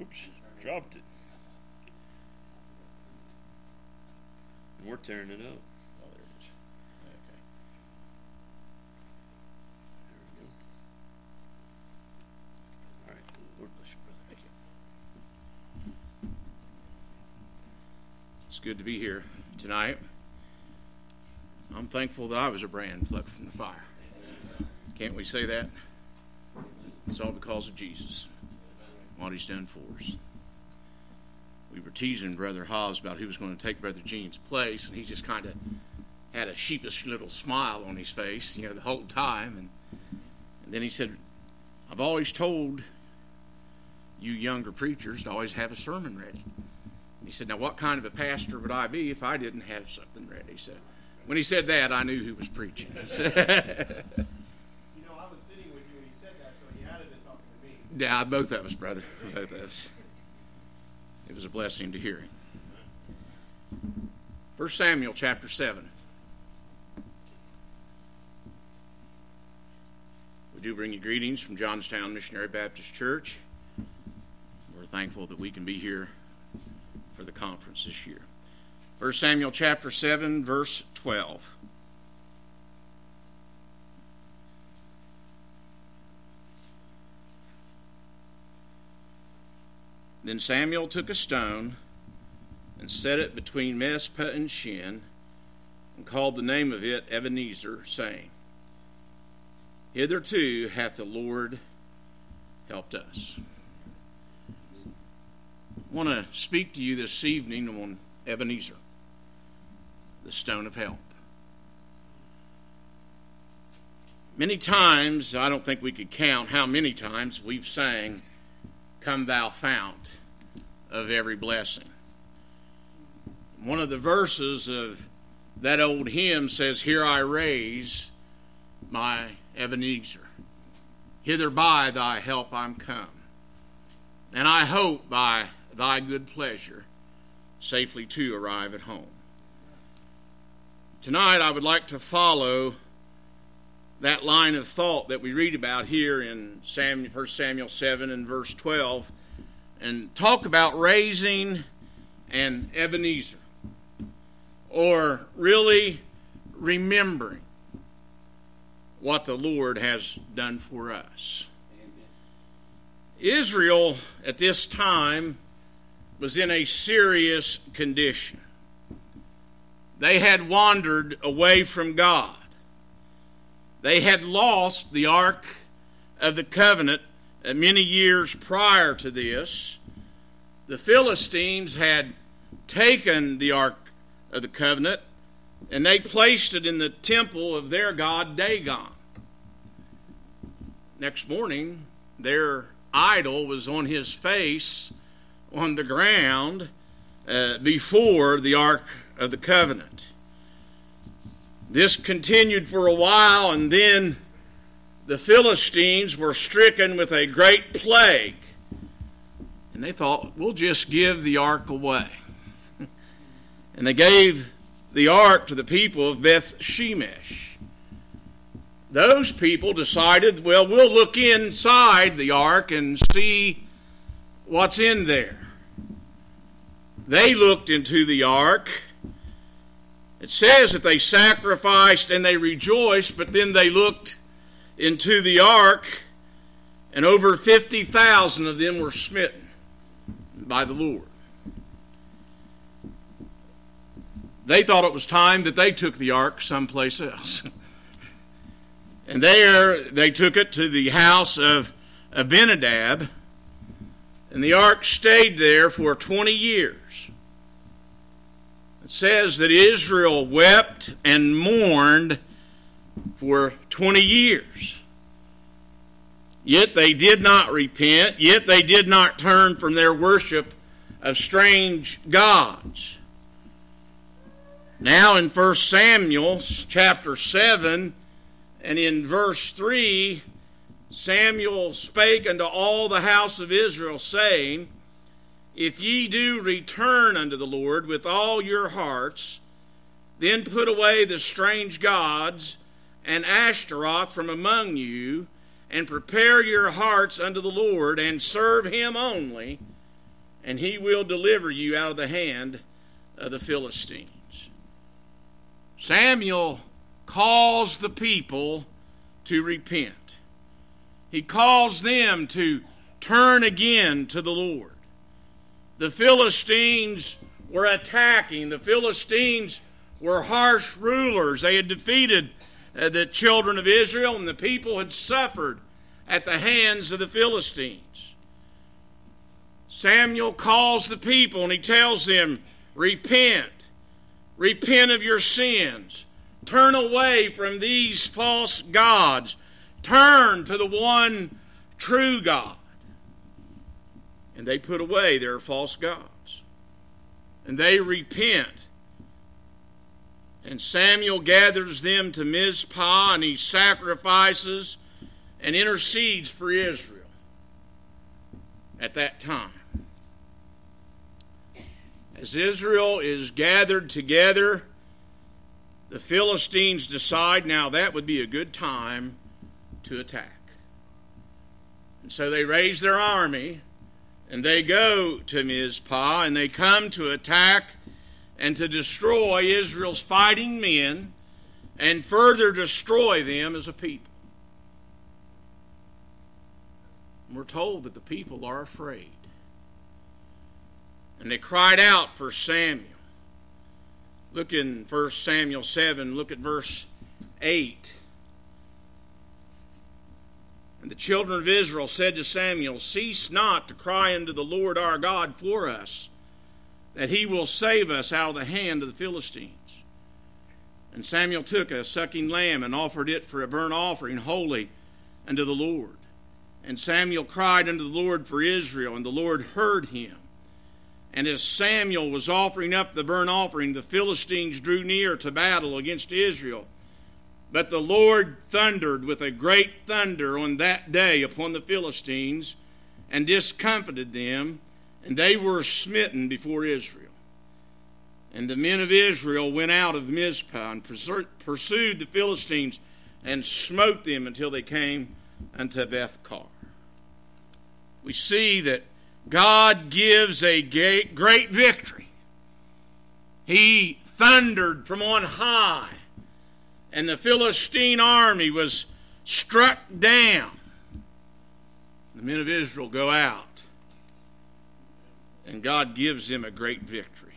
Oops, dropped it. And we're tearing it up. Oh, there it is. Okay. There we go. All right. Lord bless you, brother. Thank you. It's good to be here tonight. I'm thankful that I was a brand plucked from the fire. Can't we say that? It's all because of Jesus, what he's done for us. We were teasing Brother Hobbs about who was going to take Brother Gene's place, and he just kind of had a sheepish little smile on his face, you know, the whole time. And, and then he said, I've always told you younger preachers to always have a sermon ready. He said, Now, what kind of a pastor would I be if I didn't have something ready? So, when he said that, I knew he was preaching. You know, I was sitting with you when he said that, so he added it talking to me. Yeah, both of us, brother. Both of us. It was a blessing to hear him. 1 Samuel chapter 7. We do bring you greetings from Johnstown Missionary Baptist Church. We're thankful that we can be here for the conference this year. 1 Samuel chapter 7, verse 12. Then Samuel took a stone and set it between Mizpeh and Shen, and called the name of it Ebenezer, saying, Hitherto hath the Lord helped us. I want to speak to you this evening on Ebenezer, the stone of help. Many times, I don't think we could count how many times we've sang, Come Thou Fount of Every Blessing. One of the verses of that old hymn says, Here I raise my Ebenezer. Hither by thy help I'm come. And I hope by thy good pleasure safely to arrive at home. Tonight I would like to follow that line of thought that we read about here in Samuel, 1 Samuel 7 and verse 12 and talk about raising an Ebenezer or really remembering what the Lord has done for us. Israel at this time was in a serious condition. They had wandered away from God. They had lost the Ark of the Covenant many years prior to this. The Philistines had taken the Ark of the Covenant and they placed it in the temple of their god Dagon. Next morning, their idol was on his face on the ground uh, before the Ark of the Covenant. This continued for a while, and then the Philistines were stricken with a great plague. And they thought, we'll just give the ark away. and they gave the ark to the people of Beth Shemesh. Those people decided, well, we'll look inside the ark and see what's in there. They looked into the ark. It says that they sacrificed and they rejoiced, but then they looked into the ark, and over 50,000 of them were smitten by the Lord. They thought it was time that they took the ark someplace else. and there they took it to the house of Abinadab, and the ark stayed there for 20 years. It says that Israel wept and mourned for 20 years. Yet they did not repent, yet they did not turn from their worship of strange gods. Now in 1 Samuel chapter 7 and in verse 3, Samuel spake unto all the house of Israel, saying, If ye do return unto the Lord with all your hearts, then put away the strange gods and Ashtaroth from among you, and prepare your hearts unto the Lord, and serve him only, and he will deliver you out of the hand of the Philistines. Samuel calls the people to repent. He calls them to turn again to the Lord. The Philistines were attacking. The Philistines were harsh rulers. They had defeated uh, the children of Israel, and the people had suffered at the hands of the Philistines. Samuel calls the people and he tells them, Repent, repent of your sins, turn away from these false gods, turn to the one true God. And they put away their false gods. And they repent. And Samuel gathers them to Mizpah and he sacrifices and intercedes for Israel at that time. As Israel is gathered together, the Philistines decide now that would be a good time to attack. And so they raise their army and they go to Mizpah and they come to attack and to destroy Israel's fighting men and further destroy them as a people. we're told that the people are afraid. And they cried out for Samuel. Look in 1 Samuel 7, look at verse 8. And the children of Israel said to Samuel, Cease not to cry unto the Lord our God for us, that he will save us out of the hand of the Philistines. And Samuel took a sucking lamb and offered it for a burnt offering holy unto the Lord. And Samuel cried unto the Lord for Israel, and the Lord heard him. And as Samuel was offering up the burnt offering, the Philistines drew near to battle against Israel. But the Lord thundered with a great thunder on that day upon the Philistines, and discomfited them, and they were smitten before Israel. And the men of Israel went out of Mizpah and pursued the Philistines and smote them until they came unto Bethcar. We see that God gives a great victory. He thundered from on high, and the Philistine army was struck down. The men of Israel go out, and God gives them a great victory.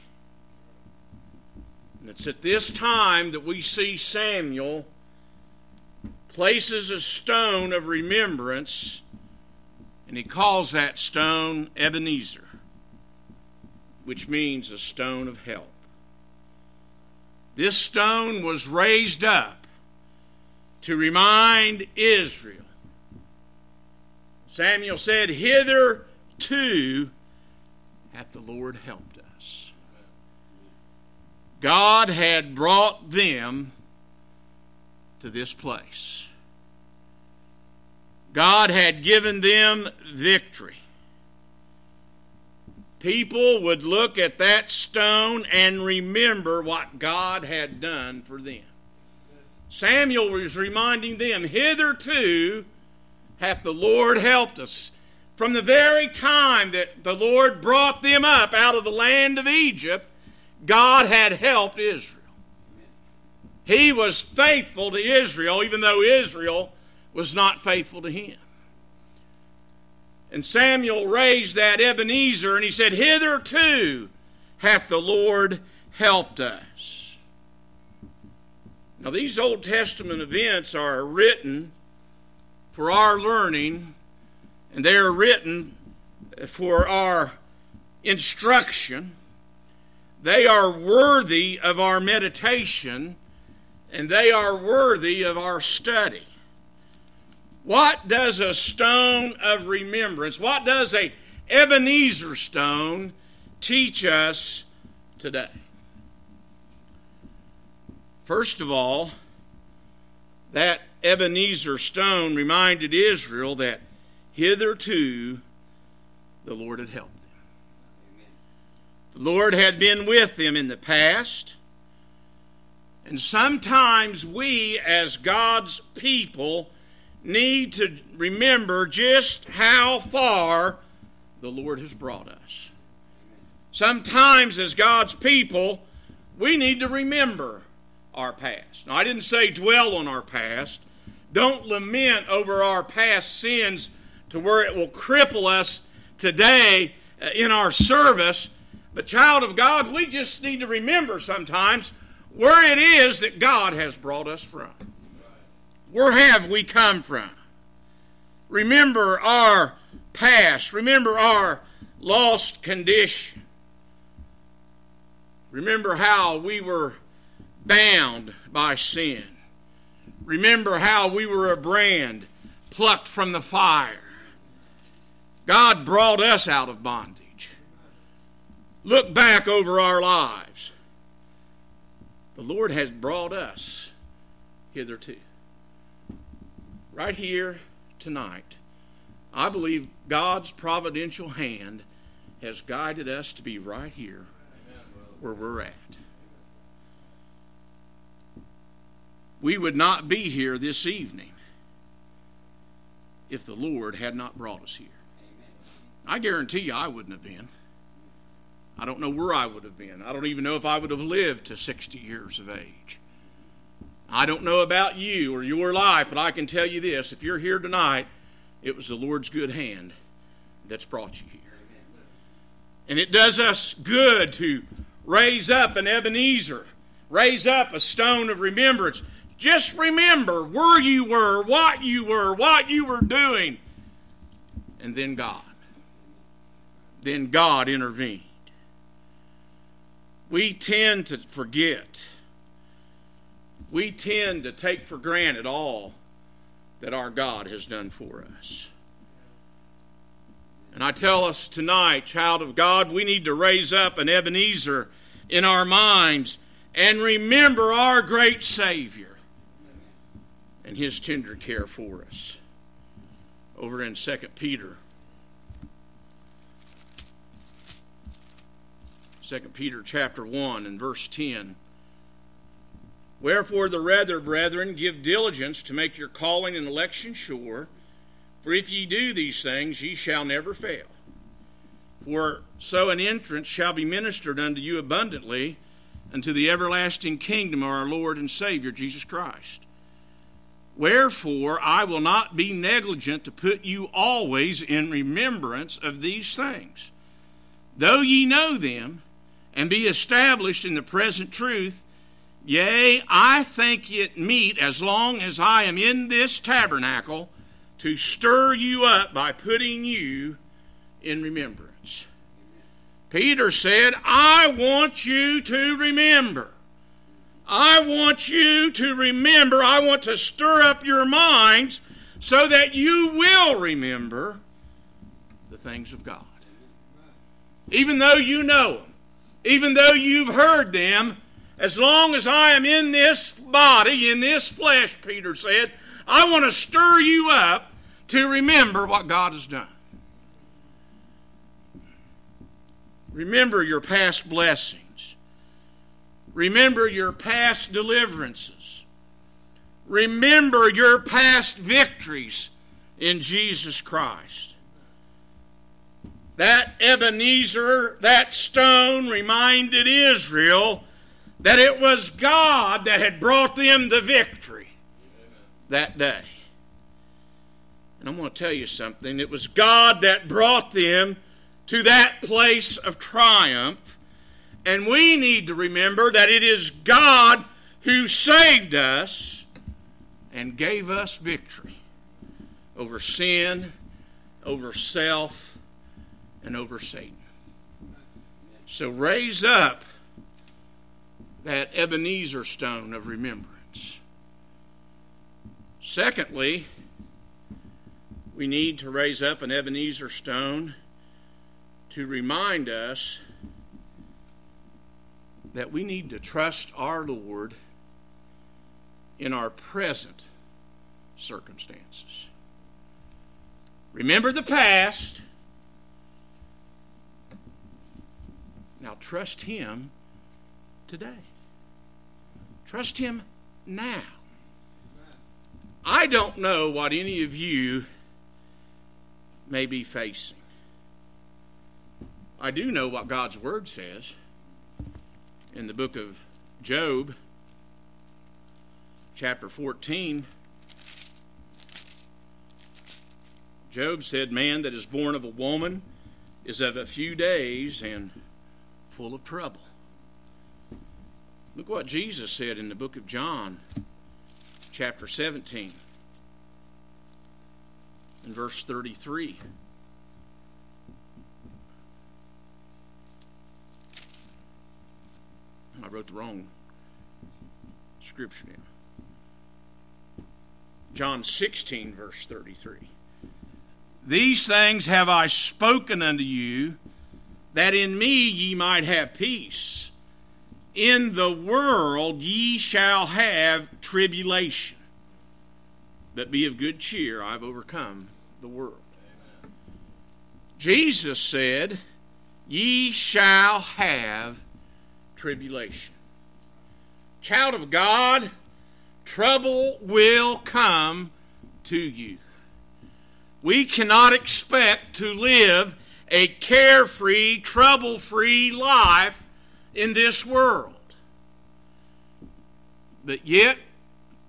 And it's at this time that we see Samuel places a stone of remembrance, and he calls that stone Ebenezer, which means a stone of help. This stone was raised up to remind Israel. Samuel said, Hitherto hath the Lord helped us. God had brought them to this place. God had given them victory. People would look at that stone and remember what God had done for them. Samuel was reminding them, Hitherto hath the Lord helped us. From the very time that the Lord brought them up out of the land of Egypt, God had helped Israel. He was faithful to Israel, even though Israel was not faithful to him. And Samuel raised that Ebenezer, and he said, Hitherto hath the Lord helped us. Now, these Old Testament events are written for our learning, and they are written for our instruction. They are worthy of our meditation and they are worthy of our study. What does a stone of remembrance, what does a Ebenezer stone teach us today? First of all, that Ebenezer stone reminded Israel that hitherto the Lord had helped them. The Lord had been with them in the past. And sometimes we, as God's people, need to remember just how far the Lord has brought us. Sometimes, as God's people, we need to remember our past. Now, I didn't say dwell on our past. Don't lament over our past sins to where it will cripple us today uh, in our service. But, child of God, we just need to remember sometimes where it is that God has brought us from. Where have we come from? Remember our past. Remember our lost condition. Remember how we were bound by sin. Remember how we were a brand plucked from the fire. God brought us out of bondage. Look back over our lives. The Lord has brought us hitherto. Right here tonight, I believe God's providential hand has guided us to be right here where we're at. We would not be here this evening if the Lord had not brought us here. I guarantee you I wouldn't have been. I don't know where I would have been. I don't even know if I would have lived to 60 years of age. I don't know about you or your life, but I can tell you this if you're here tonight, it was the Lord's good hand that's brought you here. And it does us good to raise up an Ebenezer, raise up a stone of remembrance. Just remember where you were, what you were, what you were doing, and then God. Then God intervened. We tend to forget. We tend to take for granted all that our God has done for us. And I tell us tonight, child of God, we need to raise up an Ebenezer in our minds and remember our great Savior and his tender care for us. Over in 2 Peter. 2 Peter chapter 1 and verse 10. Wherefore the rather, brethren, give diligence to make your calling and election sure. For if ye do these things, ye shall never fail. For so an entrance shall be ministered unto you abundantly unto the everlasting kingdom of our Lord and Savior Jesus Christ. Wherefore I will not be negligent to put you always in remembrance of these things, though ye know them, and be established in the present truth. Yea, I think it meet, as long as I am in this tabernacle, to stir you up by putting you in remembrance. Peter said, I want you to remember. I want you to remember. I want to stir up your minds so that you will remember the things of God. Even though you know them, even though you've heard them, as long as I am in this body, in this flesh, Peter said, I want to stir you up to remember what God has done. Remember your past blessings. Remember your past deliverances. Remember your past victories in Jesus Christ. That Ebenezer, that stone, reminded Israel that it was God that had brought them the victory that day. And I'm going to tell you something. It was God that brought them to that place of triumph. And we need to remember that it is God who saved us and gave us victory over sin, over self, and over Satan. So raise up that Ebenezer stone of remembrance. Secondly, we need to raise up an Ebenezer stone to remind us that we need to trust our Lord in our present circumstances. Remember the past. Now trust Him today. Trust Him now. I don't know what any of you may be facing. I do know what God's Word says in the book of Job, chapter 14. Job said, Man that is born of a woman is of a few days and full of trouble. Look what Jesus said in the book of John, chapter 17, and verse 33. I wrote the wrong scripture down. John 16, verse 33. These things have I spoken unto you, that in me ye might have peace. In the world ye shall have tribulation. But be of good cheer, I've overcome the world. Jesus said, Ye shall have tribulation. Child of God, trouble will come to you. We cannot expect to live a carefree, trouble free life in this world. But yet,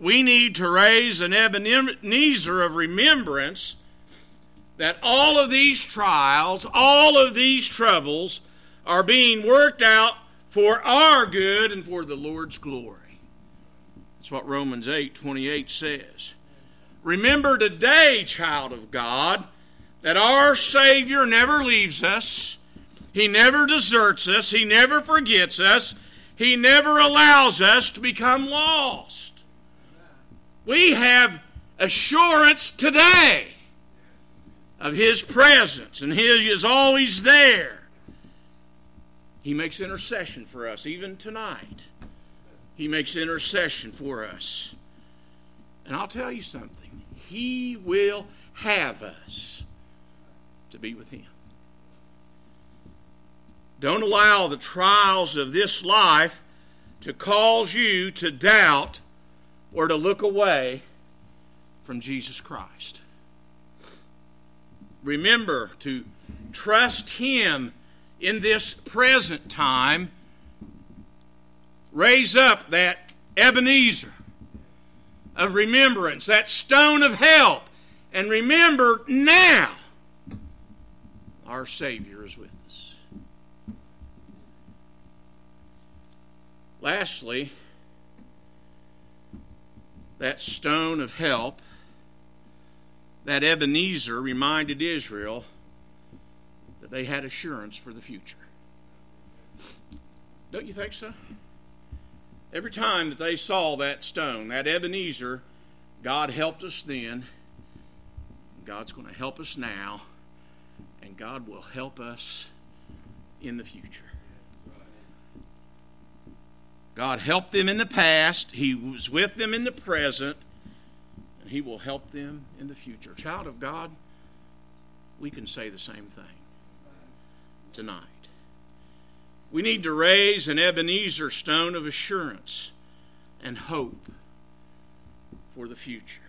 we need to raise an Ebenezer of remembrance that all of these trials, all of these troubles are being worked out for our good and for the Lord's glory. That's what Romans 8 28 says. Remember today, child of God, that our Savior never leaves us. He never deserts us. He never forgets us. He never allows us to become lost. We have assurance today of His presence, and He is always there. He makes intercession for us, even tonight. He makes intercession for us. And I'll tell you something. He will have us to be with Him. Don't allow the trials of this life to cause you to doubt or to look away from Jesus Christ. Remember to trust Him in this present time. Raise up that Ebenezer of remembrance, that stone of help. And remember now, our Savior is with us. Lastly, that stone of help, that Ebenezer reminded Israel that they had assurance for the future. Don't you think so? Every time that they saw that stone, that Ebenezer, God helped us then. God's going to help us now. And God will help us in the future. God helped them in the past. He was with them in the present. And He will help them in the future. Child of God, we can say the same thing tonight. We need to raise an Ebenezer stone of assurance and hope for the future.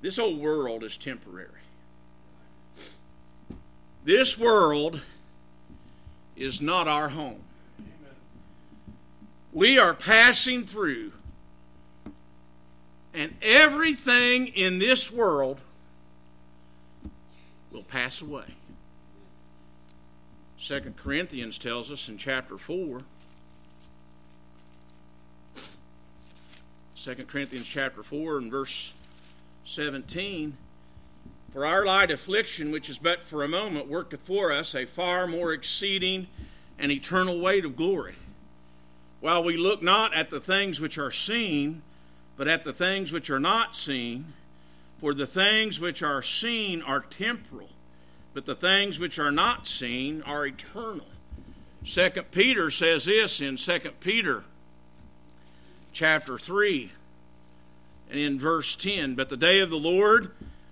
This old world is temporary. This world is not our home. We are passing through, and everything in this world will pass away. Second Corinthians tells us in chapter 4. 2 Corinthians chapter 4 and verse 17. For our light affliction, which is but for a moment, worketh for us a far more exceeding and eternal weight of glory. While we look not at the things which are seen, but at the things which are not seen, for the things which are seen are temporal but the things which are not seen are eternal. Second Peter says this in Second Peter chapter 3 and in verse 10 But the day of the Lord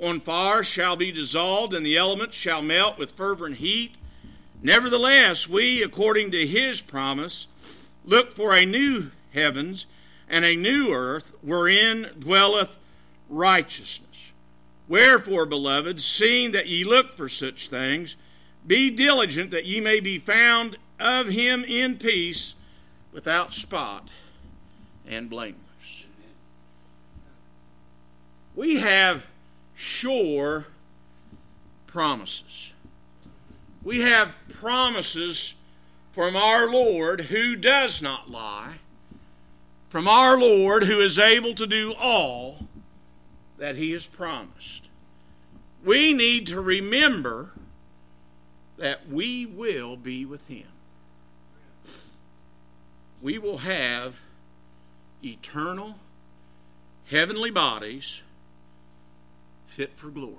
on fire shall be dissolved, and the elements shall melt with fervent heat? Nevertheless, we, according to his promise, look for a new heavens and a new earth wherein dwelleth righteousness. Wherefore, beloved, seeing that ye look for such things, be diligent that ye may be found of him in peace, without spot and blameless. We have sure promises. We have promises from our Lord who does not lie, from our Lord who is able to do all that he has promised. We need to remember that we will be with him. We will have eternal heavenly bodies fit for glory.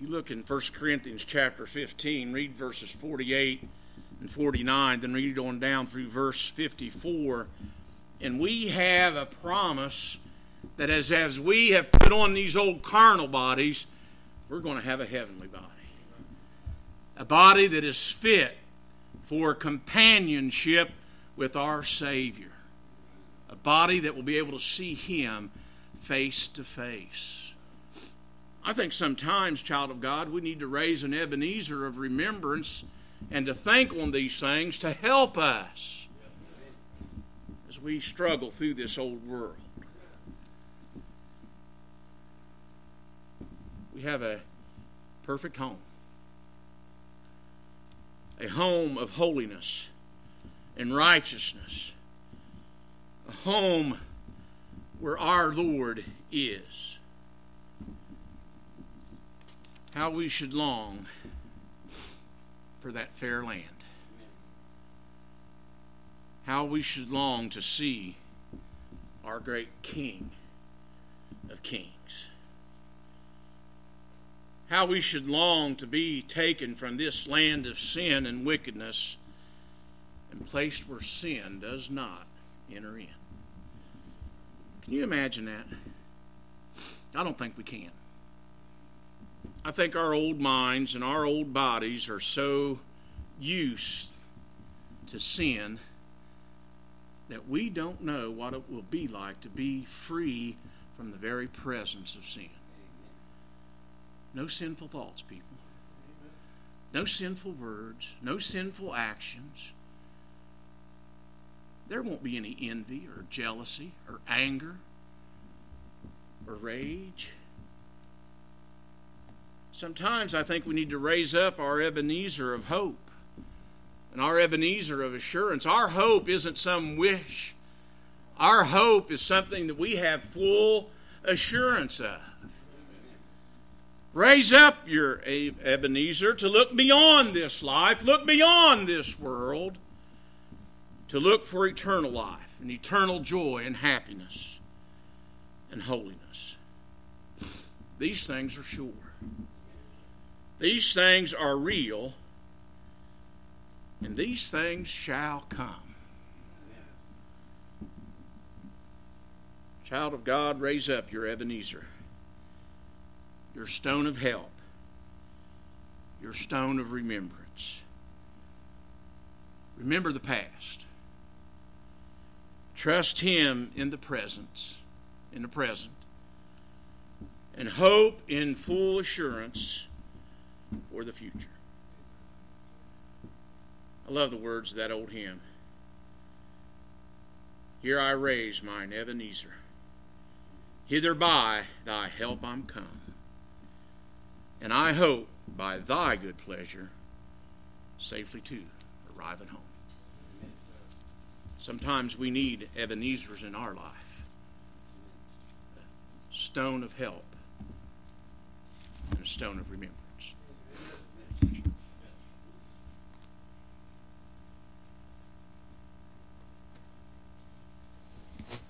You look in 1 Corinthians chapter 15, read verses 48 and 49, then read on down through verse 54. And we have a promise that as, as we have put on these old carnal bodies, we're going to have a heavenly body. A body that is fit for companionship with our Savior. A body that will be able to see Him face to face. I think sometimes, child of God, we need to raise an Ebenezer of remembrance and to think on these things to help us as we struggle through this old world. We have a perfect home, a home of holiness and righteousness, a home where our Lord is. How we should long for that fair land. How we should long to see our great King of Kings. How we should long to be taken from this land of sin and wickedness and placed where sin does not enter in. Can you imagine that? I don't think we can. I think our old minds and our old bodies are so used to sin that we don't know what it will be like to be free from the very presence of sin. No sinful thoughts, people. No sinful words. No sinful actions. There won't be any envy or jealousy or anger or rage. Sometimes I think we need to raise up our Ebenezer of hope and our Ebenezer of assurance. Our hope isn't some wish, our hope is something that we have full assurance of. Raise up your Ebenezer to look beyond this life, look beyond this world, to look for eternal life and eternal joy and happiness and holiness. These things are sure. These things are real, and these things shall come. Child of God, raise up your Ebenezer, your stone of help, your stone of remembrance. Remember the past. Trust Him in the presence, in the present, and hope in full assurance for the future. I love the words of that old hymn. Here I raise mine Ebenezer. Hither by thy help I'm come. And I hope by thy good pleasure safely to arrive at home. Sometimes we need Ebenezer's in our life. A stone of help and a stone of remembrance.